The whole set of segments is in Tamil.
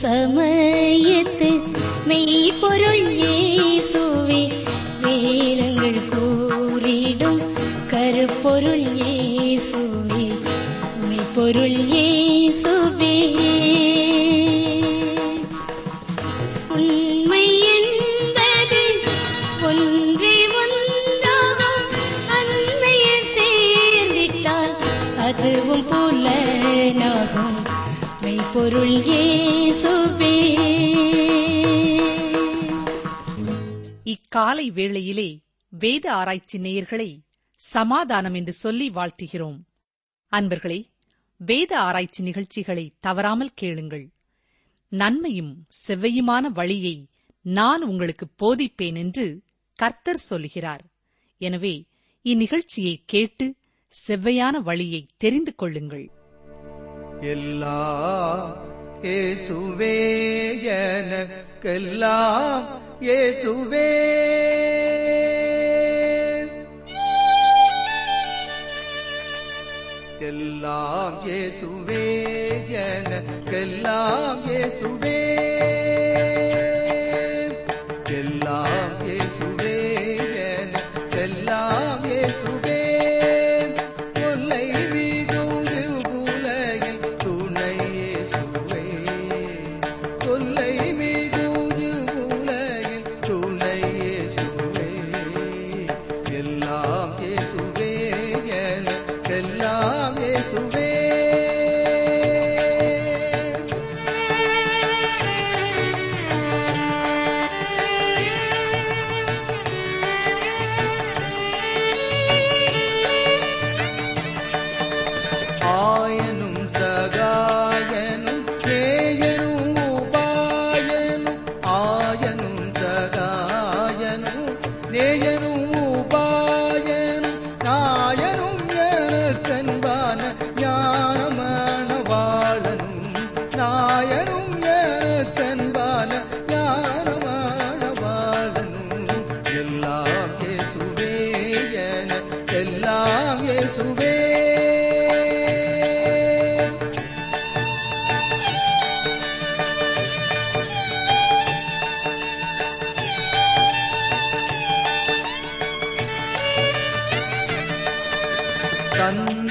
சமயத்து மெய்ப்பொருள் ஏ காலை வேளையிலே வேத ஆராய்ச்சி நேயர்களை சமாதானம் என்று சொல்லி வாழ்த்துகிறோம். அன்பர்களே வேத ஆராய்ச்சி நிகழ்ச்சிகளை தவறாமல் கேளுங்கள். நன்மையும் செவ்வையுமான வழியை நான் உங்களுக்கு போதிப்பேன் என்று கர்த்தர் சொல்கிறார் எனவே இந்நிகழ்ச்சியை கேட்டு செவ்வையான வழியை தெரிந்து கொள்ளுங்கள். எல்லா எனக்கெல்லாம் இயேசுவே எல்லாம் இயேசுவே எனக்கெல்லாம் இயேசுவே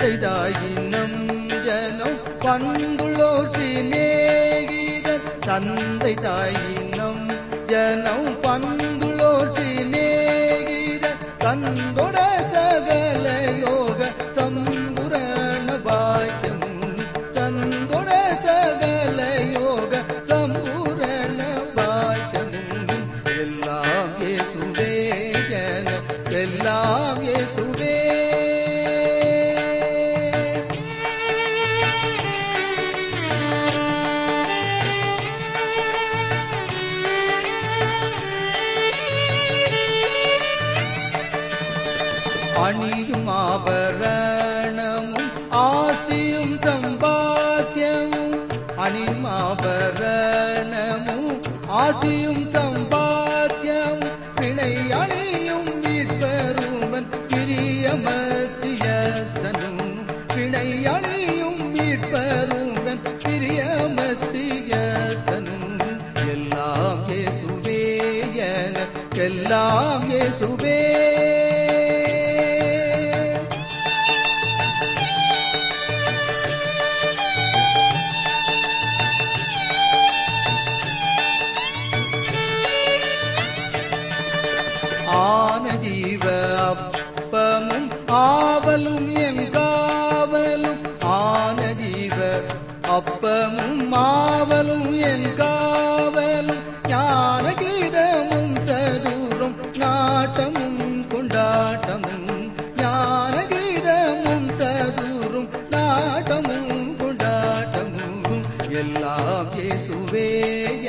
தந்தைதாயினம் ஜனம் பண்புளோற்றி நேகிதன் தந்தை தாயினம் ஜனம்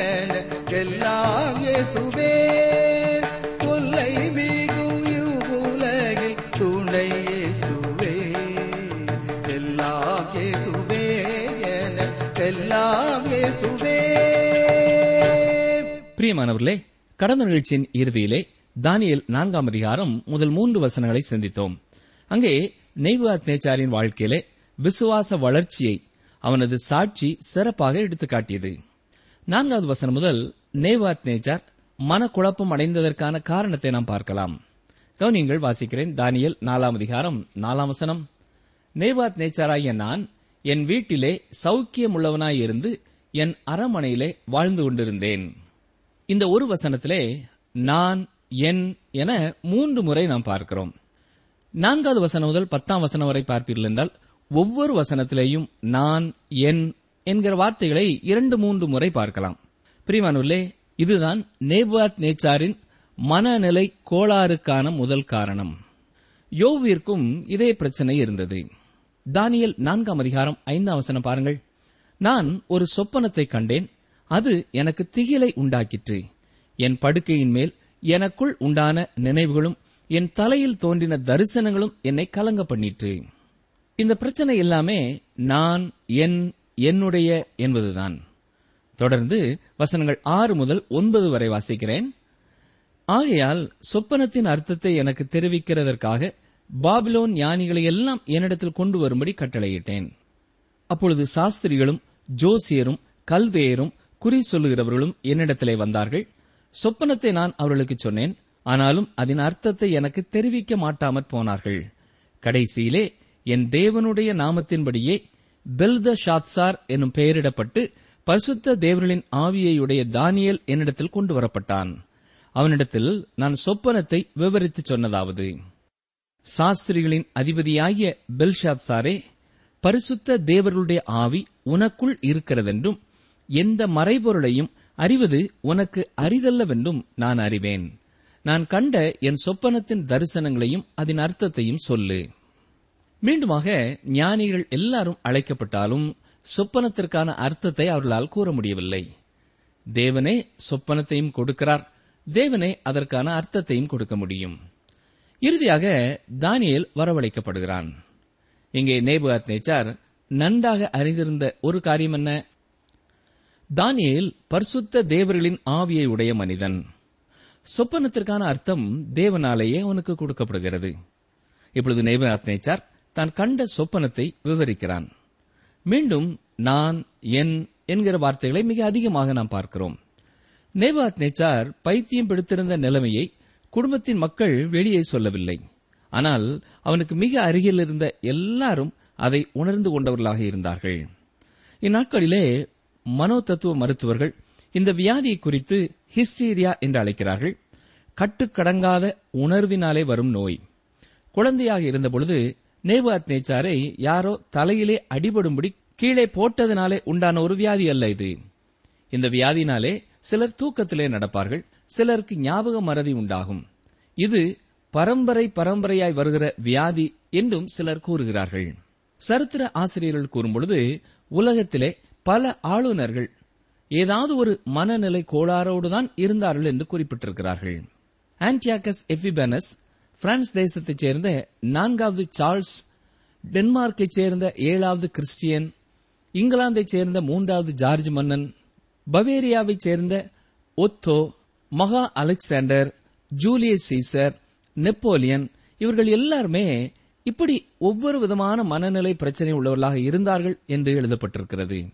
எனக்கெல்லாம் இயேசுவே தொல்லை மீகும் இவ்வுலகில் துணை இயேசுவே. எல்லாம் இயேசுவே எனக்கெல்லாம் இயேசுவே பிரியமானவர்களே கடந்த நிகழ்ச்சியின் இறுதியிலே தானியல் நான்காம் அதிகாரம் முதல் மூன்று வசனங்களை சந்தித்தோம். அங்கே நெய்வாத் நேச்சாரின் வாழ்க்கையிலே விசுவாச வளர்ச்சியை அவனது சாட்சி சிறப்பாக எடுத்துக்காட்டியது. நான்காவது வசனம் முதல் நேவாத் நேஜார் மனக்குழப்பம் அடைந்ததற்கான காரணத்தை நாம் பார்க்கலாம். கவனியங்கள் வாசிக்கிறேன். தானியல் நாலாம் அதிகாரம் நாலாம் வசனம். நேவாத் நேச்சாராகிய நான் என் வீட்டிலே சௌக்கியமுள்ளவனாயிருந்து என் அரமனையிலே வாழ்ந்து கொண்டிருந்தேன். இந்த ஒரு வசனத்திலே நான் என் என மூன்று முறை நாம் பார்க்கிறோம். நான்காவது வசனம் முதல் பத்தாம் வசனம் வரை பார்ப்பீர்கள் என்றால் ஒவ்வொரு வசனத்திலேயும் நான் என் என்கிற வார்த்தைகளை இரண்டு மூன்று முறை பார்க்கலாம். பிரிமானுள்ளே இதுதான் நேபாத் நேச்சாரின் மனநிலை கோளாறுக்கான முதல் காரணம். யோவிற்கும் இதே பிரச்சனை இருந்தது. தானியல் நான்காம் அதிகாரம் ஐந்தாம் வசனம் பாருங்கள். நான் ஒரு சொப்பனத்தை கண்டேன் அது எனக்கு திகிலை உண்டாக்கிற்று. என் படுக்கையின் மேல் எனக்குள் உண்டான நினைவுகளும் என் தலையில் தோன்றின தரிசனங்களும் என்னை கலங்க பண்ணிற்று. இந்த பிரச்சனை எல்லாமே நான் என் என்னுடைய என்பதுதான். தொடர்ந்து வசனங்கள் ஆறு முதல் ஒன்பது வரை வாசிக்கிறேன். ஆகையால் சொப்பனத்தின் அர்த்தத்தை எனக்கு தெரிவிக்கிறதற்காக பாபிலோன் ஞானிகளை எல்லாம் என்னிடத்தில் கொண்டு வரும்படி கட்டளையிட்டேன். அப்பொழுது சாஸ்திரிகளும் ஜோசியரும் கல்வேயரும் குறி சொல்லுகிறவர்களும் என்னிடத்திலே வந்தார்கள். சொப்பனத்தை நான் அவர்களுக்கு சொன்னேன். ஆனாலும் அதன் அர்த்தத்தை எனக்கு தெரிவிக்க மாட்டாமற் போனார்கள். கடைசியிலே என் தேவனுடைய நாமத்தின்படியே பெல்த ஷாத்சார் எனும் பெயரிடப்பட்டு பரிசுத்த தேவர்களின் ஆவியையுடைய தானியல் என்னிடத்தில் கொண்டு வரப்பட்டான். அவனிடத்தில் நான் சொப்பனத்தை விவரித்துச் சொன்னதாவது சாஸ்திரிகளின் அதிபதியாகிய பெல்ஷாத்சாரே பரிசுத்த தேவர்களுடைய ஆவி உனக்குள் இருக்கிறதென்றும் எந்த மறைபொருளையும் அறிவது உனக்கு அரிதல்லவென்றும் நான் அறிவேன். நான் கண்ட என் சொப்பனத்தின் தரிசனங்களையும் அதன் அர்த்தத்தையும் சொல்லு. மீண்டுமாக ஞானிகள் எல்லாரும் அழைக்கப்பட்டாலும் சொப்பனத்திற்கான அர்த்தத்தை அவர்களால் கூற முடியவில்லை. தேவனே சொப்பனத்தையும் கொடுக்கிறார். தேவனே அதற்கான அர்த்தத்தையும் கொடுக்க முடியும். இறுதியாக தானியேல் வரவழைக்கப்படுகிறான். இங்கே நேபுகாத் நேச்சார் நன்றாக அறிந்திருந்த ஒரு காரியம் என்ன? தானியேல் பரிசுத்த தேவர்களின் ஆவியை உடைய மனிதன். சொப்பனத்திற்கான அர்த்தம் தேவனாலேயே அவனுக்கு கொடுக்கப்படுகிறது. இப்பொழுது நேபுகாத் நேச்சார் தான் கண்ட சொப்பனத்தை விவரிக்கிறான். மீண்டும் நான் என் என்கிற வார்த்தைகளை மிக அதிகமாக நாம் பார்க்கிறோம். நேபாத் நேச்சார் பைத்தியம் பிடித்திருந்த நிலைமையை குடும்பத்தின் மக்கள் வெளியே சொல்லவில்லை. ஆனால் அவனுக்கு மிக அருகில் இருந்த எல்லாரும் அதை உணர்ந்து கொண்டவர்களாக இருந்தார்கள். இந்நாட்களிலே மனோ தத்துவ மருத்துவர்கள் இந்த வியாதியை குறித்து ஹிஸ்டீரியா என்று அழைக்கிறார்கள். கட்டுக்கடங்காத உணர்வினாலே வரும் நோய். குழந்தையாக இருந்தபொழுது நேபாத் நேச்சாரை யாரோ தலையிலே அடிபடும்படி கீழே போட்டதனாலே உண்டான ஒரு வியாதி அல்ல இது. இந்த வியாதினாலே சிலர் தூக்கத்திலே நடப்பார்கள் சிலருக்கு ஞாபக மறதி உண்டாகும். இது பரம்பரை பரம்பரையாய் வருகிற வியாதி என்றும் சிலர் கூறுகிறார்கள். சரித்திர ஆசிரியர்கள் கூறும்பொழுது உலகத்திலே பல ஆளுநர்கள் ஏதாவது ஒரு மனநிலை கோளாறோடுதான் இருந்தார்கள் என்று குறிப்பிட்டிருக்கிறார்கள். ஆன்டியாக்கஸ் எஃபிபனஸ் பிரான்ஸ் தேசத்தைச் சேர்ந்த நான்காவது சார்ல்ஸ் டென்மார்க்கைச் சேர்ந்த ஏழாவது கிறிஸ்டியன் இங்கிலாந்தைச் சேர்ந்த மூன்றாவது ஜார்ஜ் மன்னன் பவேரியாவைச் சேர்ந்த ஒத்தோ மகா அலெக்சாண்டர் ஜூலியஸ் சீசர் நெப்போலியன் இவர்கள் எல்லாருமே இப்படி ஒவ்வொரு விதமான மனநிலை பிரச்சனை உள்ளவர்களாக இருந்தார்கள் என்று எழுதப்பட்டிருக்கிறது.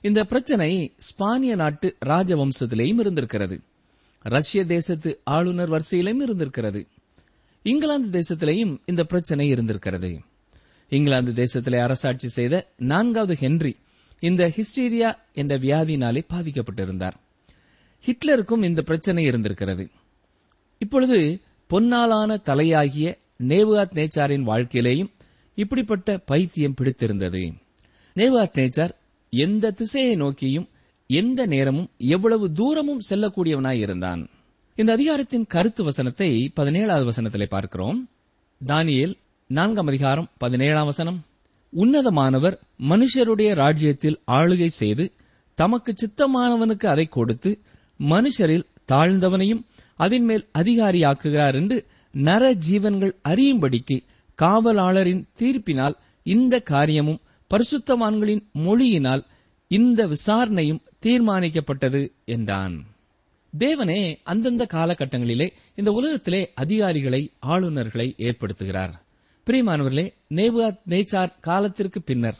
இந்த பிரச்சனை ஸ்பானிய நாட்டு ராஜவம்சத்திலேயும் இருந்திருக்கிறது. ரஷ்ய தேசத்து ஆளுநர் வரிசையிலும் இருந்திருக்கிறது. இங்கிலாந்து தேசத்திலேயும் இந்த பிரச்சனை இருந்திருக்கிறது. இங்கிலாந்து தேசத்திலே அரசாட்சி செய்த நான்காவது ஹென்றி இந்த ஹிஸ்டீரியா என்ற வியாதியினாலே பாதிக்கப்பட்டிருந்தார். ஹிட்லருக்கும் இந்த பிரச்சனை இருந்திருக்கிறது. இப்பொழுது பொன்னாலான தலையாகிய நேவாத் நேச்சாரின் வாழ்க்கையிலேயும் இப்படிப்பட்ட பைத்தியம் பிடித்திருந்தது. நேவாத் நேச்சார் எந்த திசையை நோக்கியும் எந்த நேரமும் எவ்வளவு தூரமும் செல்லக்கூடியவனாய் இருந்தான் இந்த அதிகாரத்தின் கருத்து வசனத்தை பதினேழாவது வசனத்திலே பார்க்கிறோம். தானியேல் நான்காம் அதிகாரம் பதினேழாம் வசனம். உன்னதமானவர் மனுஷருடைய ராஜ்யத்தில் ஆளுகை செய்து தமக்கு சித்தமானவனுக்கு அதை கொடுத்து மனுஷரில் தாழ்ந்தவனையும் அதன் மேல் அதிகாரியாக்குகிறார் என்று நர ஜீவன்கள் அறியும்படிக்கு காவலாளரின் தீர்ப்பினால் இந்த காரியமும் பரிசுத்தவான்களின் மொழியினால் இந்த விசாரணையும் தீர்மானிக்கப்பட்டது என்றான். தேவனே அந்தந்த காலகட்டங்களிலே இந்த உலகத்திலே அதிகாரிகளை ஆளுநர்களை ஏற்படுத்துகிறார். பிரியமானவர்களே நேபுகா நேச்சார் காலத்திற்கு பின்னர்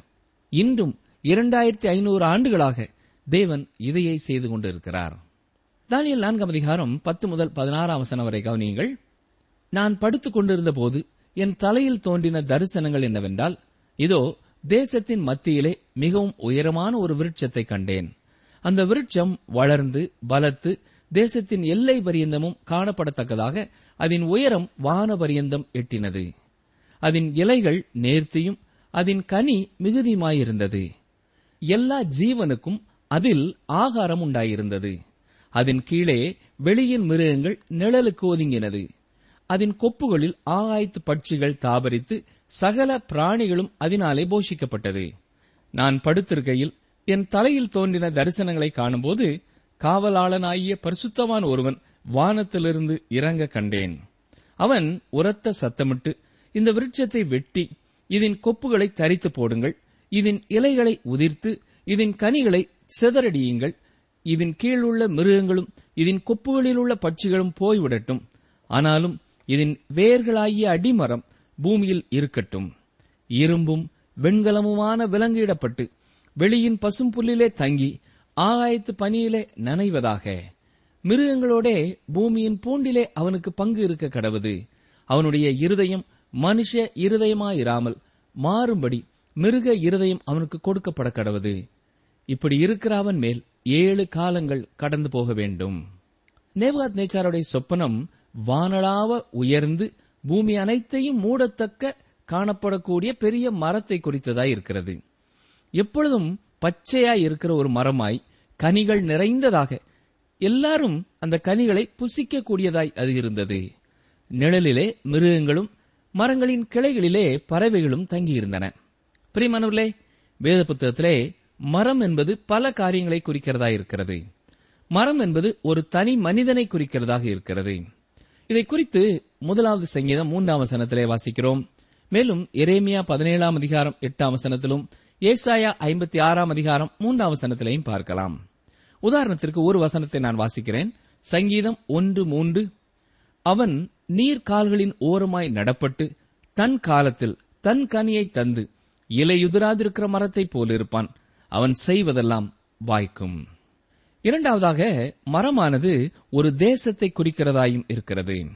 இன்றும் இரண்டாயிரத்தி ஐநூறு ஆண்டுகளாக தேவன் இதையை செய்து கொண்டிருக்கிறார். தானியல் நான்காம் அதிகாரம் பத்து முதல் பதினாறாம் வசனம் வரை கவனியுங்கள். நான் படுத்துக் கொண்டிருந்த போது என் தலையில் தோன்றின தரிசனங்கள் என்னவென்றால் இதோ தேசத்தின் மத்தியிலே மிகவும் உயரமான ஒரு விருட்சத்தை கண்டேன். அந்த விருட்சம் வளர்ந்து பலத்து தேசத்தின் எல்லை பரியந்தமும் காணப்படத்தக்கதாக அதன் உயரம் வான பரியந்தம் எட்டினது. அதன் இலைகள் நேர்த்தியும் அதன் கனி மிகுதியுமாயிருந்தது. எல்லா ஜீவனுக்கும் அதில் ஆகாரம் உண்டாயிருந்தது. அதன் கீழே வெளியின் மிருகங்கள் நிழலுக்கு ஒதுங்கினது. அதன் கொப்புகளில் ஆகாய்த்து பட்சிகள் தாபரித்து சகல பிராணிகளும் அதனாலே போஷிக்கப்பட்டது. நான் படுத்திருக்கையில் என் தலையில் தோன்றின தரிசனங்களை காணும்போது காவலாளனாகிய பரிசுத்தவான் ஒருவன் வானத்திலிருந்து இறங்க கண்டேன். அவன் உரத்த சத்தமிட்டு இந்த விருட்சத்தை வெட்டி இதன் கொப்புகளை தரித்து போடுங்கள் இதன் இலைகளை உதிர்த்து இதன் கனிகளை சிதறடியுங்கள் இதன் கீழுள்ள மிருகங்களும் இதன் கொப்புகளில் உள்ள பட்சிகளும் போய்விடட்டும் ஆனாலும் இதன் வேர்களாகிய அடிமரம் பூமியில் இருக்கட்டும். இரும்பும் வெண்கலமுமான விலங்கிடப்பட்டு வெளியின் பசும்புல்லிலே தங்கி ஆகாயத்து பணியிலே நனைவதாக. மிருகங்களோடே பூமியின் பூண்டிலே அவனுக்கு பங்கு இருக்க கடவுது. அவனுடைய இருதயம் மனுஷ இருதயமாயிராமல் மாறும்படி மிருக இருதயம் அவனுக்கு கொடுக்கப்பட கடவுது. இப்படி இருக்கிற அவன் மேல் ஏழு காலங்கள் கடந்து போக வேண்டும். நேவாத் நேச்சாருடைய சொப்பனம் வானளாவ உயர்ந்து பூமி அனைத்தையும் மூடத்தக்க காணப்படக்கூடிய பெரிய மரத்தை குறித்ததாய் இருக்கிறது. எப்பொழுதும் பச்சையாய் இருக்கிற ஒரு மரமாய் கனிகள் நிறைந்ததாக எல்லாரும் அந்த கனிகளை புசிக்கக்கூடியதாய் அது இருந்தது. நிழலிலே மிருகங்களும் மரங்களின் கிளைகளிலே பறவைகளும் தங்கியிருந்தன. பிரியமானவர்களே வேத புத்தகத்திலே மரம் என்பது பல காரியங்களை குறிக்கிறதா இருக்கிறது. மரம் என்பது ஒரு தனி மனிதனை குறிக்கிறதாக இருக்கிறது. இதை குறித்து முதலாவது சங்கீதம் மூன்றாம் வசனத்திலே வாசிக்கிறோம். மேலும் எரேமியா பதினேழாம் அதிகாரம் எட்டாம் வசனத்திலும் ஏசாயா ஐம்பத்தி ஆறாம் அதிகாரம் மூன்றாம் வசனத்திலையும் பார்க்கலாம். உதாரணத்திற்கு ஒரு வசனத்தை நான் வாசிக்கிறேன். சங்கீதம் ஒன்று மூன்று. அவன் நீர் கால்களின் ஓரமாய் நடப்பட்டு தன் காலத்தில் தன் கனியை தந்து இலையுதிராதிருக்கிற மரத்தைப் போலிருப்பான் அவன் செய்வதெல்லாம் வாய்க்கும். இரண்டாவதாக மரமானது ஒரு தேசத்தை குறிக்கிறதாயும் இருக்கிறது.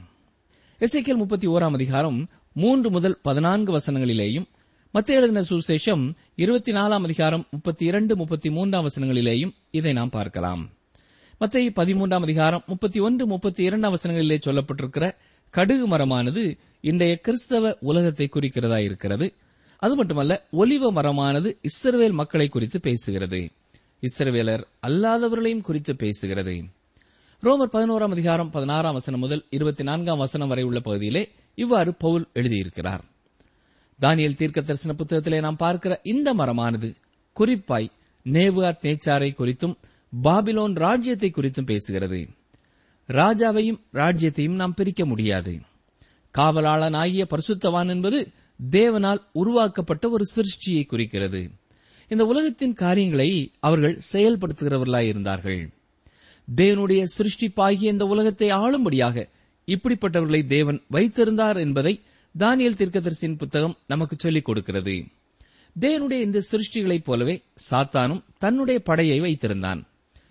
எசைக்கேல் முப்பத்தி ஓராம் அதிகாரம் மூன்று முதல் பதினான்கு வசனங்களிலேயும் மத்திய எழுதின சுசேஷம் இருபத்தி நாலாம் அதிகாரம் முப்பத்தி இரண்டு முப்பத்தி மூன்றாம் வசனங்களிலேயும் இதை நாம் பார்க்கலாம். மத்திய பதிமூன்றாம் அதிகாரம் முப்பத்தி ஒன்று முப்பத்தி இரண்டாம் வசனங்களிலே சொல்லப்பட்டிருக்கிற கடுகு மரமானது இன்றைய கிறிஸ்தவ உலகத்தை குறிக்கிறதா இருக்கிறது. அது மட்டுமல்ல ஒலிவ மரமானது இஸ்ரவேல் மக்களை குறித்து பேசுகிறது. இஸ்ரவேலர் அல்லாதவர்களையும் குறித்து பேசுகிறது. ரோமர் பதினோராம் அதிகாரம் பதினாறாம் வசனம் முதல் இருபத்தி நான்காம் வசனம் வரை உள்ள பகுதியிலே இவ்வாறு பவுல் எழுதியிருக்கிறார். தானியல் தீர்க்க தரிசன புத்தகத்திலே நாம் பார்க்கிற இந்த மரமானது குறிப்பாய் நேபுகாத் நேச்சாரை குறித்தும் பாபிலோன் ராஜ்யத்தை குறித்தும் பேசுகிறது. ராஜாவையும் ராஜ்யத்தையும் நாம் பிரிக்க முடியாது. காவலாளனாகிய பரிசுத்தவான் என்பது தேவனால் உருவாக்கப்பட்ட ஒரு சிருஷ்டியை குறிக்கிறது. இந்த உலகத்தின் காரியங்களை அவர்கள் செயல்படுத்துகிறவர்களாய் இருந்தார்கள். தேவனுடைய சிருஷ்டிப்பாகிய இந்த உலகத்தை ஆளும்படியாக இப்படிப்பட்டவர்களை தேவன் வைத்திருந்தார் என்பதை தானியல் தீர்க்கதரிசியின் புத்தகம் நமக்கு சொல்லிக் கொடுக்கிறது. தேவனுடைய இந்த சிருஷ்டிகளைப் போலவே சாத்தானும் தன்னுடைய படையை வைத்திருந்தான்.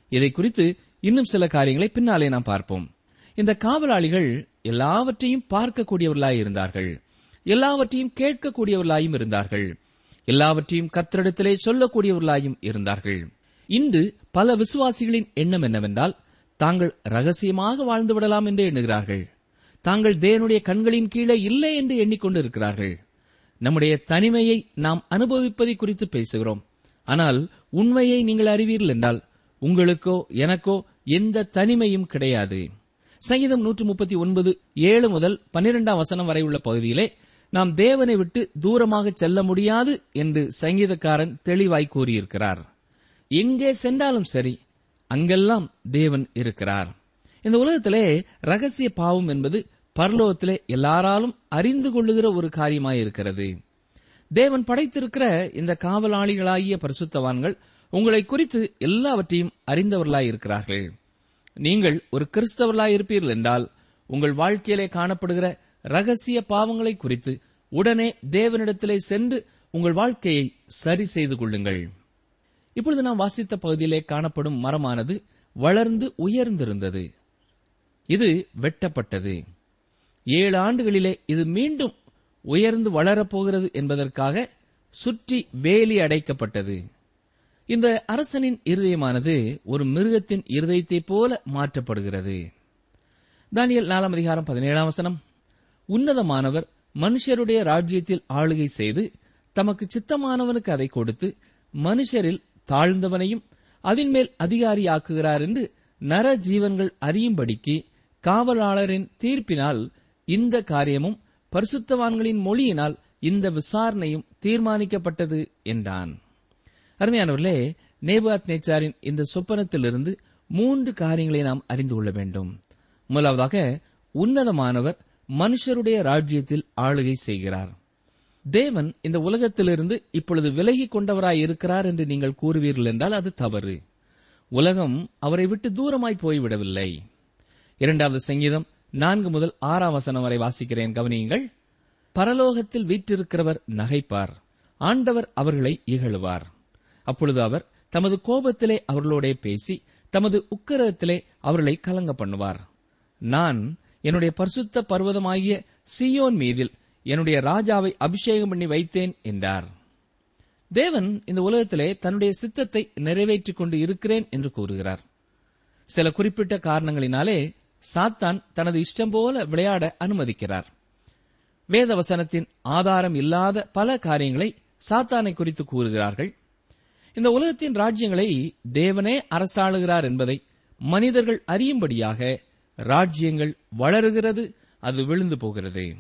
இதை குறித்து இன்னும் சில காரியங்களை பின்னாலே நாம் பார்ப்போம். இந்த காவலாளிகள் எல்லாவற்றையும் பார்க்கக்கூடியவர்களாய் இருந்தார்கள். எல்லாவற்றையும் கேட்கக்கூடியவர்களாயும் இருந்தார்கள். எல்லாவற்றையும் கத்தரிடத்திலே சொல்லக்கூடியவர்களாயும் இருந்தார்கள். இன்று பல விசுவாசிகளின் எண்ணம் என்னவென்றால் தாங்கள் ரகசியமாக வாழ்ந்து விடலாம் என்று எண்ணுகிறார்கள். தாங்கள் தேவனுடைய கண்களின் கீழே இல்லை என்று எண்ணிக்கொண்டு இருக்கிறார்கள் நம்முடைய தனிமையை நாம் அனுபவிப்பதை குறித்து பேசுகிறோம். ஆனால் உண்மையை நீங்கள் அறிவீர்கள் என்றால் உங்களுக்கோ எனக்கோ எந்த தனிமையும் கிடையாது. சங்கீதம் நூற்று முப்பத்தி ஒன்பது ஏழு முதல் பன்னிரெண்டாம் வசனம் வரை உள்ள பகுதியிலே நாம் தேவனை விட்டு தூரமாக செல்ல முடியாது என்று சங்கீதக்காரன் தெளிவாய் கூறியிருக்கிறார். எங்கே சென்றாலும் சரி அங்கெல்லாம் தேவன் இருக்கிறார். இந்த உலகத்திலே ரகசிய பாவம் என்பது பரலோகத்திலே எல்லாராலும் அறிந்து கொள்ளுகிற ஒரு காரியமாயிருக்கிறது. தேவன் படைத்திருக்கிற இந்த காவலாளிகளாகிய பரிசுத்தவான்கள் உங்களை குறித்து எல்லாவற்றையும் அறிந்தவர்களாயிருக்கிறார்கள். நீங்கள் ஒரு கிறிஸ்தவர்களாயிருப்பீர்கள் என்றால் உங்கள் வாழ்க்கையிலே காணப்படுகிற ரகசிய பாவங்களை குறித்து உடனே தேவனிடத்திலே சென்று உங்கள் வாழ்க்கையை சரி செய்து கொள்ளுங்கள். இப்பொழுது நாம் வாசித்த பகுதியிலே காணப்படும் மரமானது வளர்ந்து உயர்ந்திருந்தது. இது வெட்டப்பட்டது. ஏழு ஆண்டுகளிலே இது மீண்டும் உயர்ந்து வளரப்போகிறது என்பதற்காக சுற்றி வேலி அடைக்கப்பட்டது. இந்த அரசனின் இருதயமானது ஒரு மிருகத்தின் இருதயத்தைப் போல மாற்றப்படுகிறது. தானியல் நாலாம் அதிகாரம் பதினேழாம் வசனம். உன்னதமானவர் மனுஷருடைய ராஜ்யத்தில் ஆளுகை செய்து தமக்கு சித்தமானவனுக்கு அதை கொடுத்து மனுஷரில் தாழ்ந்தவனையும் அதன்மேல் அதிகாரியாக்குகிறார் என்று நர ஜீவன்கள் அறியும்படிக்கு காவலாளரின் தீர்ப்பினால் இந்த காரியமும் பரிசுத்தவான்களின் மொழியினால் இந்த விசாரணையும் தீர்மானிக்கப்பட்டது என்றான். அருமையானவர்களே நேபாத் நேச்சாரின் இந்த சொப்பனத்திலிருந்து மூன்று காரியங்களை நாம் அறிந்து கொள்ள வேண்டும். முதலாவதாக உன்னதமானவர் மனுஷருடைய ராஜ்யத்தில் ஆளுகை செய்கிறார். தேவன் இந்த உலகத்திலிருந்து இப்பொழுது விலகி கொண்டவராய் இருக்கிறார் என்று நீங்கள் கூறுவீர்கள் என்றால் அது தவறு. உலகம் அவரை விட்டு தூரமாய் போய்விடவில்லை. இரண்டாவது சங்கீதம் நான்கு முதல் ஆறாம் வசனம் வரை வாசிக்கிறேன். கவனியுங்கள். பரலோகத்தில் வீற்றிருக்கிறவர் நகைப்பார். ஆண்டவர் அவர்களை இகழுவார். அப்பொழுது அவர் தமது கோபத்திலே அவர்களோடே பேசி தமது உக்கரத்திலே அவர்களை கலங்க பண்ணுவார். நான் என்னுடைய பரிசுத்த பர்வதமாகிய சியோன் மீதில் என்னுடைய ராஜாவை அபிஷேகம் பண்ணி வைத்தேன் என்றார். தேவன் இந்த உலகத்திலே தன்னுடைய சித்தத்தை நிறைவேற்றிக் கொண்டு இருக்கிறேன் என்று கூறுகிறார். சில குறிப்பிட்ட காரணங்களினாலே சாத்தான் தனது இஷ்டம் போல விளையாட அனுமதிக்கிறார். வேதவசனத்தின் ஆதாரம் இல்லாத பல காரியங்களை சாத்தானை குறித்து கூறுகிறார்கள். இந்த உலகத்தின் ராஜ்யங்களை தேவனே அரசாளுகிறார் என்பதை மனிதர்கள் அறியும்படியாக ராஜ்யங்கள் வளருகிறது அது விழுந்து போகிறது.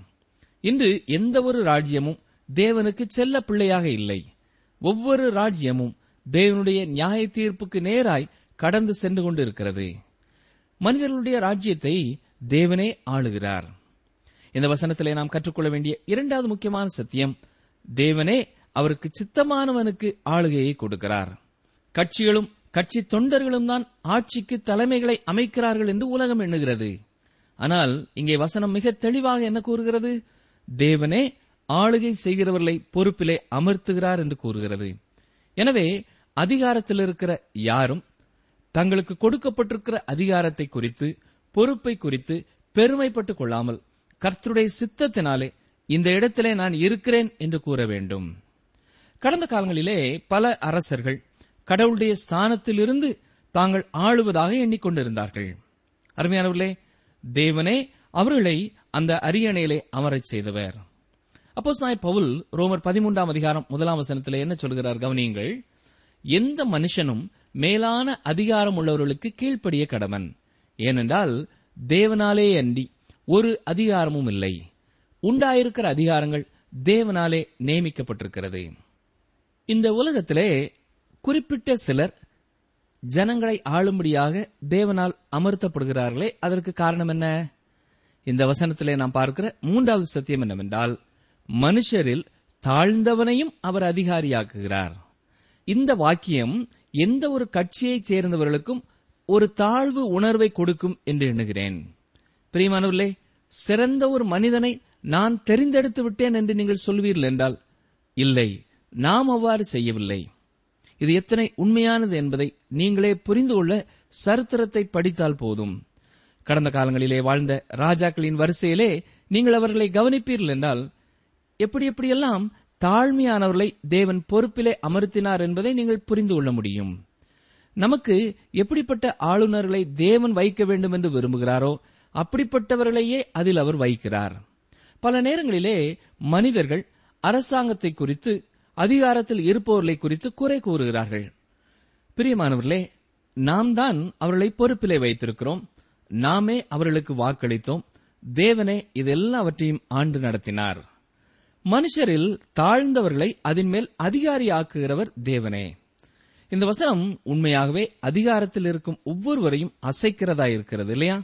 இன்று எந்த ஒரு ராஜ்யமும் தேவனுக்கு செல்ல பிள்ளையாக இல்லை. ஒவ்வொரு ராஜ்யமும் தேவனுடைய நியாய தீர்ப்புக்கு நேராய் கடந்து சென்று கொண்டிருக்கிறது. மனிதர்களுடைய ராஜ்யத்தை தேவனே ஆளுகிறார். இந்த வசனத்திலே நாம் கற்றுக்கொள்ள வேண்டிய இரண்டாவது முக்கியமான சத்தியம் தேவனே அவருக்கு சித்தமானவனுக்கு ஆளுகையை கொடுக்கிறார். கட்சிகளும் கட்சி தொண்டர்களும் தான் ஆட்சிக்கு தலைமைகளை அமைக்கிறார்கள் என்று உலகம் எண்ணுகிறது. ஆனால் இங்கே வசனம் மிக தெளிவாக என்ன கூறுகிறது? தேவனே ஆளுகை செய்கிறவர்களை பொறுப்பிலே அமர்த்துகிறார் என்று கூறுகிறது. எனவே அதிகாரத்தில் இருக்கிற யாரும் தங்களுக்கு கொடுக்கப்பட்டிருக்கிற அதிகாரத்தை குறித்து பொறுப்பை குறித்து பெருமைப்பட்டுக் கொள்ளாமல் கர்த்தருடைய சித்தத்தினாலே இந்த இடத்திலே நான் இருக்கிறேன் என்று கூற வேண்டும். கடந்த காலங்களிலே பல அரசர்கள் கடவுளுடைய ஸ்தானத்திலிருந்து தாங்கள் ஆளுவதாக எண்ணிக்கொண்டிருந்தார்கள். அருமையானவர்களே தேவனே அவர்களை அந்த அரியணையிலே அமரச் செய்தவர். அப்போ நாய் பவுல் ரோமர் பதிமூன்றாம் அதிகாரம் முதலாம் வசனத்தில் என்ன சொல்கிறார் கவனியுங்கள். எந்த மனுஷனும் மேலான அதிகாரம் உள்ளவர்களுக்கு கீழ்ப்படிய கடவன். ஏனென்றால் தேவனாலே அன்றி ஒரு அதிகாரமும் இல்லை. உண்டாயிருக்கிற அதிகாரங்கள் தேவனாலே நியமிக்கப்பட்டிருக்கிறது. இந்த உலகத்திலே குறிப்பிட்ட சிலர் ஜனங்களை ஆளும்படியாக தேவனால் அமர்த்தப்படுகிறார்களே அதற்கு காரணம் என்ன? இந்த வசனத்திலே நாம் பார்க்கிற மூன்றாவது சத்தியம் என்னவென்றால் மனுஷரில் தாழ்ந்தவனையும் அவர் அதிகாரியாக்குகிறார். இந்த வாக்கியம் எந்த ஒரு கட்சியைச் சேர்ந்தவர்களுக்கும் ஒரு தாழ்வு உணர்வை கொடுக்கும் என்று எண்ணுகிறேன். பிரியமானவர்களே சிறந்த ஒரு மனிதனை நான் தெரிந்தெடுத்து விட்டேன் என்று நீங்கள் சொல்வீர்கள் என்றால் இல்லை நாம் அவ்வாறு செய்யவில்லை. இது எத்தனை உண்மையானது என்பதை நீங்களே புரிந்து கொள்ள சரித்திரத்தை படித்தால் போதும். கடந்த காலங்களிலே வாழ்ந்த ராஜாக்களின் வரிசையிலே நீங்கள் அவர்களை கவனிப்பீர்கள் என்றால் எப்படி எப்படியெல்லாம் தாழ்மையானவர்களை தேவன் பொறுப்பிலே அமர்த்தினார் என்பதை நீங்கள் புரிந்து கொள்ள முடியும். நமக்கு எப்படிப்பட்ட ஆளுநர்களை தேவன் வைக்க வேண்டும் என்று விரும்புகிறாரோ அப்படிப்பட்டவர்களையே அதில் அவர் வைக்கிறார். பல நேரங்களிலே மனிதர்கள் அரசாங்கத்தை குறித்து அதிகாரத்தில் இருப்பவர்களை குறித்து குறை கூறுகிறார்கள். பிரியமானவர்களே நாம் தான் அவர்களை பொறுப்பிலே வைத்திருக்கிறோம். நாமே அவர்களுக்கு வாக்களித்தோம். தேவனே இதெல்லாவற்றையும் ஆண்டு நடத்தினார். மனுஷரில் தாழ்ந்தவர்களை அதன் மேல் அதிகாரியாக்குகிறவர் தேவனே. இந்த வசனம் உண்மையாகவே அதிகாரத்தில் இருக்கும் ஒவ்வொருவரையும் அசைக்கிறதா இருக்கிறது இல்லையா?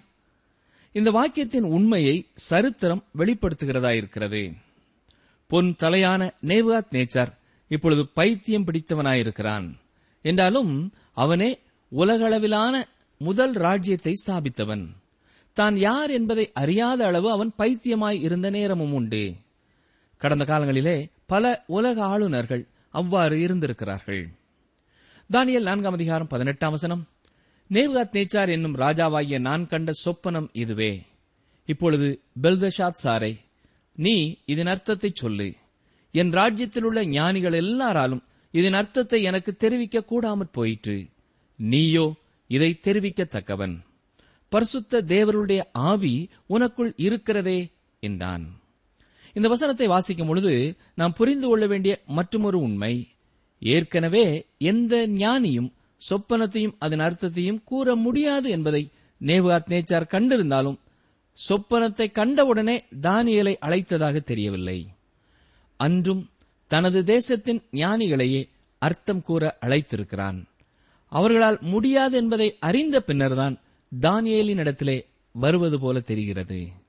இந்த வாக்கியத்தின் உண்மையை சரித்திரம் வெளிப்படுத்துகிறதா இருக்கிறது. பொன் தலையான நேவாத் நேச்சார் இப்பொழுது பைத்தியம் பிடித்தவனாயிருக்கிறான். என்றாலும் அவனே உலகளவிலான முதல் ராஜ்யத்தை ஸ்தாபித்தவன். தான் யார் என்பதை அறியாத அளவு அவன் பைத்தியமாய் இருந்த நேரமும் உண்டு. கடந்த காலங்களிலே பல உலக ஆளுநர்கள் அவ்வாறு இருந்திருக்கிறார்கள். தானியல் நான்காம் அதிகாரம் பதினெட்டாம் வசனம். நேவ்காத் நேச்சார் என்னும் ராஜாவாகிய நான் கண்ட சொப்பனம் இதுவே. இப்பொழுது பெல்தஷாத் சாரை நீ இதன் அர்த்தத்தை சொல்லு. என் ராஜ்யத்தில் உள்ள ஞானிகள் எல்லாராலும் இதன் அர்த்தத்தை எனக்கு தெரிவிக்க கூடாமற் போயிற்று. நீயோ இதை தெரிவிக்கத்தக்கவன் பரிசுத்த தேவருடைய ஆவி உனக்குள் இருக்கிறதே என்றான். இந்த வசனத்தை வாசிக்கும் பொழுது நாம் புரிந்து கொள்ள வேண்டிய மற்றொரு உண்மை. ஏற்கனவே எந்த ஞானியும் சொப்பனத்தையும் அதன் அர்த்தத்தையும் கூற முடியாது என்பதை நேவாத் நேச்சார் கண்டிருந்தாலும் சொப்பனத்தை கண்டவுடனே தானியலை அழைத்ததாக தெரியவில்லை. அன்றும் தனது தேசத்தின் ஞானிகளையே அர்த்தம் கூற அழைத்திருக்கிறான். அவர்களால் முடியாது என்பதை அறிந்த பின்னர்தான் தானியலின் இடத்திலே வருவது போல தெரிகிறது.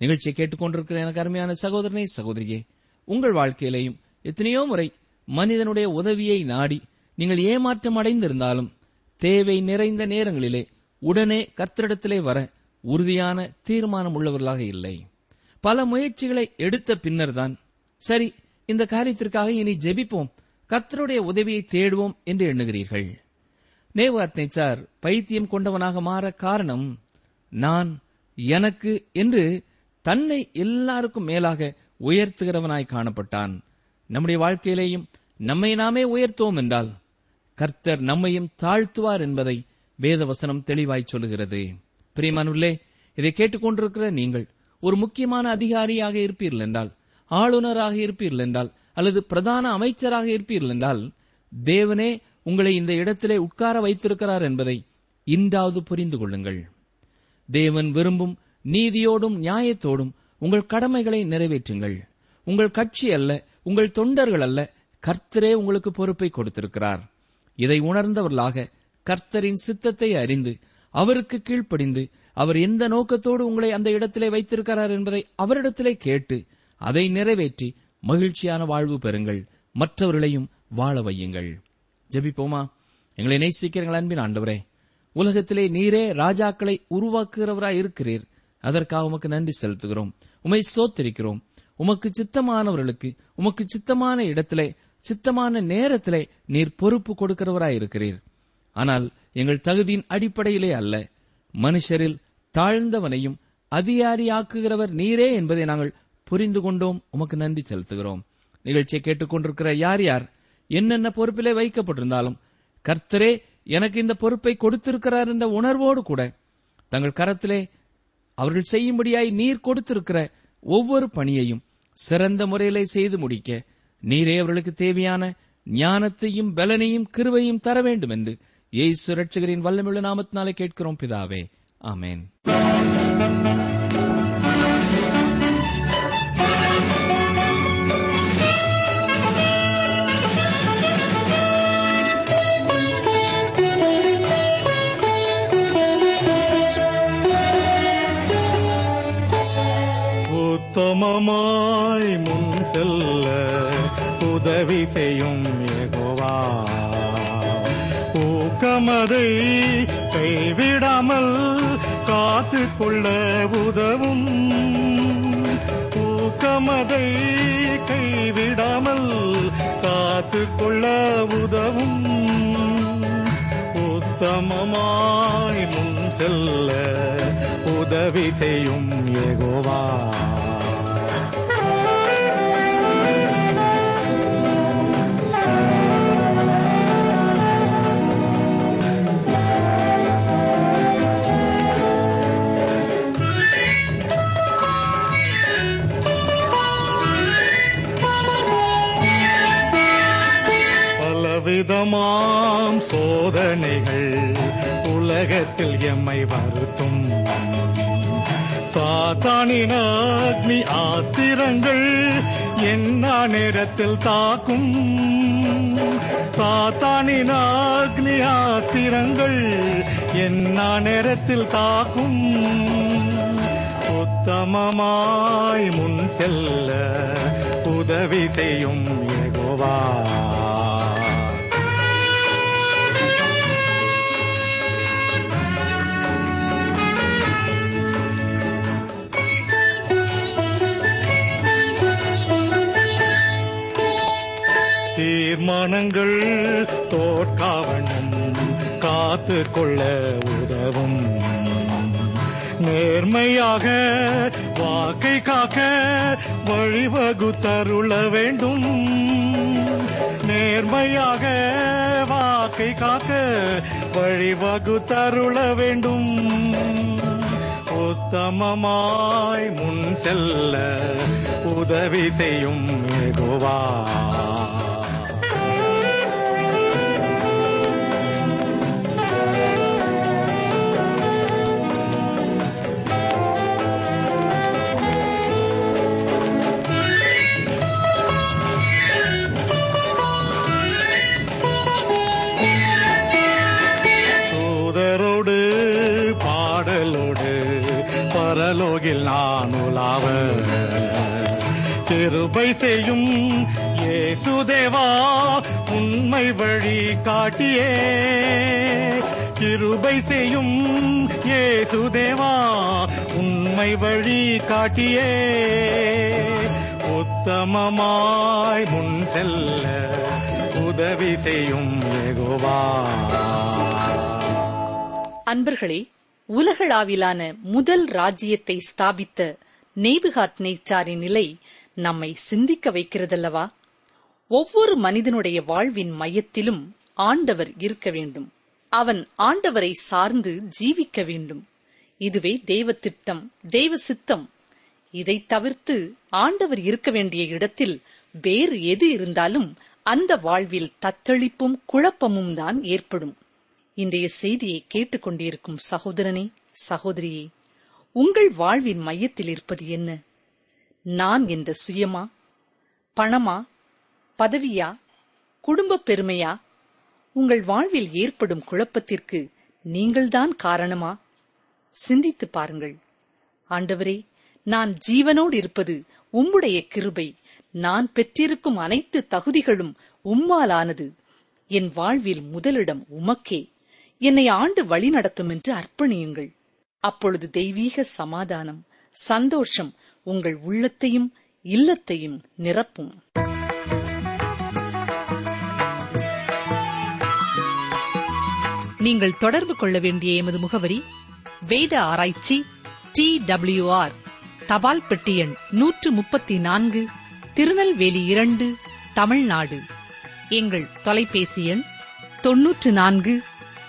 நிகழ்ச்சியை கேட்டுக்கொண்டிருக்கிற எனக்கு அருமையான சகோதரனே சகோதரியே உங்கள் வாழ்க்கையிலேயும் எத்தனையோ முறை மனிதனுடைய உதவியை நாடி நீங்கள் ஏமாற்றம் அடைந்திருந்தாலும் தேவை நிறைந்த நேரங்களிலே உடனே கர்த்தரிடத்திலே வர உறுதியான தீர்மானம் உள்ளவர்களாக இல்லை. பல முயற்சிகளை எடுத்த பின்னர்தான் சரி இந்த காரியத்திற்காக இனி ஜெபிப்போம் கர்த்தருடைய உதவியை தேடுவோம் என்று எண்ணுகிறீர்கள். நேவாத் சார் பைத்தியம் கொண்டவனாக மாற காரணம் நான் எனக்கு என்று தன்னை எல்லாருக்கும் மேலாக உயர்த்துகிறவனாய் காணப்பட்டான். நம்முடைய வாழ்க்கையிலேயும் நம்மை நாமே உயர்த்துவோம் என்றால் கர்த்தர் நம்மையும் தாழ்த்துவார் என்பதை வேதவசனம் தெளிவாய் சொல்லுகிறது. பிரியமானுள்ளே இதை கேட்டுக்கொண்டிருக்கிற நீங்கள் ஒரு முக்கியமான அதிகாரியாக இருப்பீர்கள் என்றால் ஆளுநராக இருப்பீர்கள் என்றால் அல்லது பிரதான அமைச்சராக இருப்பீர்கள் என்றால் தேவனே உங்களை இந்த இடத்திலே உட்கார வைத்திருக்கிறார் என்பதை இன்றாவது புரிந்து கொள்ளுங்கள். தேவன் விரும்பும் நீதியோடும் நியாயத்தோடும் உங்கள் கடமைகளை நிறைவேற்றுங்கள். உங்கள் கட்சி அல்ல உங்கள் தொண்டர்கள் அல்ல கர்த்தரே உங்களுக்கு பொறுப்பை கொடுத்திருக்கிறார். இதை உணர்ந்தவர்களாக கர்த்தரின் சித்தத்தை அறிந்து அவருக்கு கீழ்ப்படிந்து அவர் எந்த நோக்கத்தோடு உங்களை அந்த இடத்திலே வைத்திருக்கிறார் என்பதை அவரிடத்திலே கேட்டு அதை நிறைவேற்றி மகிழ்ச்சியான வாழ்வு பெறுங்கள். மற்றவர்களையும் வாழ வையுங்கள். ஜெபிப்போமா? எங்களை நேசிக்கிறீர்கள் அன்பின் ஆண்டவரே. உலகத்திலே நீரே ராஜாக்களை உருவாக்குகிறவராய் இருக்கிறீர் அதற்காக உமக்கு நன்றி செலுத்துகிறோம். உமை சோத்திருக்கிறோம் உமக்கு சித்தமானவர்களுக்கு உமக்கு சித்தமான இடத்திலே சித்தமான நேரத்திலே நீர் பொறுப்பு கொடுக்கிறவராய் இருக்கிறீர். ஆனால் எங்கள் தகுதியின் அடிப்படையிலே அல்ல. மனுஷரில் தாழ்ந்தவனையும் அதிகாரியாக்குகிறவர் நீரே என்பதை நாங்கள் புரிந்து கொண்டோம். உமக்கு நன்றி செலுத்துகிறோம். நிகழ்ச்சியை கேட்டுக்கொண்டிருக்கிற யார் யார்? என்னென்ன பொறுப்பிலே வைக்கப்பட்டிருந்தாலும் கர்த்தரே எனக்கு இந்த பொறுப்பை கொடுத்திருக்கிறார் என்ற உணர்வோடு கூட தங்கள் கரத்திலே அவர்கள் செய்யும்படியாய் நீர் கொடுத்திருக்கிற ஒவ்வொரு பணியையும் சிறந்த முறையிலே செய்து முடிக்க நீரே அவர்களுக்கு தேவையான ஞானத்தையும் பலனையும் கிருவையும் தர வேண்டும் என்று இயேசு ரட்சகரின் வல்லமிழ நாமத்தினாலே கேட்கிறோம் பிதாவே. ஆமேன். உத்தமமாய் முன் செல்ல உதவி செய்யும் ஏகோவா ஊக்கமதை கைவிடாமல் காத்து கொள்ள உதவும். ஊக்கமதை கைவிடாமல் காத்து கொள்ள உதவும். உத்தமமாய் முன் செல்ல உதவி செய்யும் எகோவா விதமாம் சோதனைகள் உலகத்தில் எம்மை வருத்தும். சாத்தானின் அக்னி ஆத்திரங்கள் என்ன நேரத்தில் தாக்கும். சாத்தானின் அக்னி ஆத்திரங்கள் என்ன நேரத்தில் தாக்கும். உத்தமமாய் முன் செல்ல உதவி செய்யும் எகோவா தீர்மானங்கள் தோற்காவணம் காத்து கொள்ள உதவும். நேர்மையாக வாக்கை காக்க வழிவகுத்தருள வேண்டும். நேர்மையாக வாக்கை காக்க வழிவகுத்தருள வேண்டும். உத்தமமாய் முன் செல்ல உதவி செய்யும் ஏகோவா பரலோகில் நான் உலாவ கிருபை செய்யும் ஏசுதேவா உண்மை வழி காட்டியே. கிருபை செய்யும் ஏசுதேவா உண்மை வழி காட்டியே. உத்தமமாய் முன் செல்ல உதவி செய்யும் ஏகோவா அன்பர்களே உலகளாவிலான முதல் ராஜ்யத்தை ஸ்தாபித்த நெய்புகாத் நேச்சாரின் நிலை நம்மை சிந்திக்க வைக்கிறதல்லவா? ஒவ்வொரு மனிதனுடைய வாழ்வின் மையத்திலும் ஆண்டவர் இருக்க வேண்டும். அவன் ஆண்டவரை சார்ந்து ஜீவிக்க வேண்டும். இதுவே தெய்வ திட்டம் தெய்வ சித்தம். இதை தவிர்த்து ஆண்டவர் இருக்க வேண்டிய இடத்தில் வேறு எது இருந்தாலும் அந்த வாழ்வில் தத்தளிப்பும் குழப்பமும் தான் ஏற்படும். இன்றைய செய்தியை கேட்டுக்கொண்டிருக்கும் சகோதரனே சகோதரியே உங்கள் வாழ்வின் மையத்தில் இருப்பது என்ன? நான் என்ற சுயமா? பணமா? பதவியா? குடும்ப பெருமையா? உங்கள் வாழ்வில் ஏற்படும் குழப்பத்திற்கு நீங்கள்தான் காரணமா? சிந்தித்து பாருங்கள். ஆண்டவரே நான் ஜீவனோடு இருப்பது உம்முடைய கிருபை. நான் பெற்றிருக்கும் அனைத்து தகுதிகளும் உம்மாலானது. என் வாழ்வில் முதலிடம் உமக்கே. என்னை ஆண்டு வழிநடத்தும் என்று அர்ப்பணியுங்கள். அப்பொழுது தெய்வீக சமாதானம் சந்தோஷம் உங்கள் உள்ளத்தையும் இல்லத்தையும் நிரப்பும். நீங்கள் தொடர்பு கொள்ள வேண்டிய எமது முகவரி வேத ஆராய்ச்சி டி டபிள்யூ ஆர் தபால் பெட்டி எண் நூற்று முப்பத்தி நான்கு திருநெல்வேலி இரண்டு தமிழ்நாடு. எங்கள் தொலைபேசி எண் தொன்னூற்று நான்கு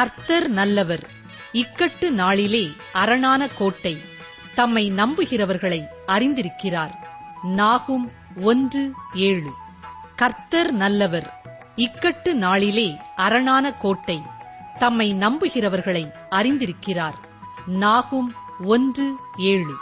கர்த்தர் நல்லவர். இக்கட்டு நாளிலே அரணான கோட்டை தம்மை நம்புகிறவர்களை அறிந்திருக்கிறார். நாகும் ஒன்று ஏழு. கர்த்தர் நல்லவர். இக்கட்டு நாளிலே அரணான கோட்டை தம்மை நம்புகிறவர்களை அறிந்திருக்கிறார். நாகும் ஒன்று ஏழு.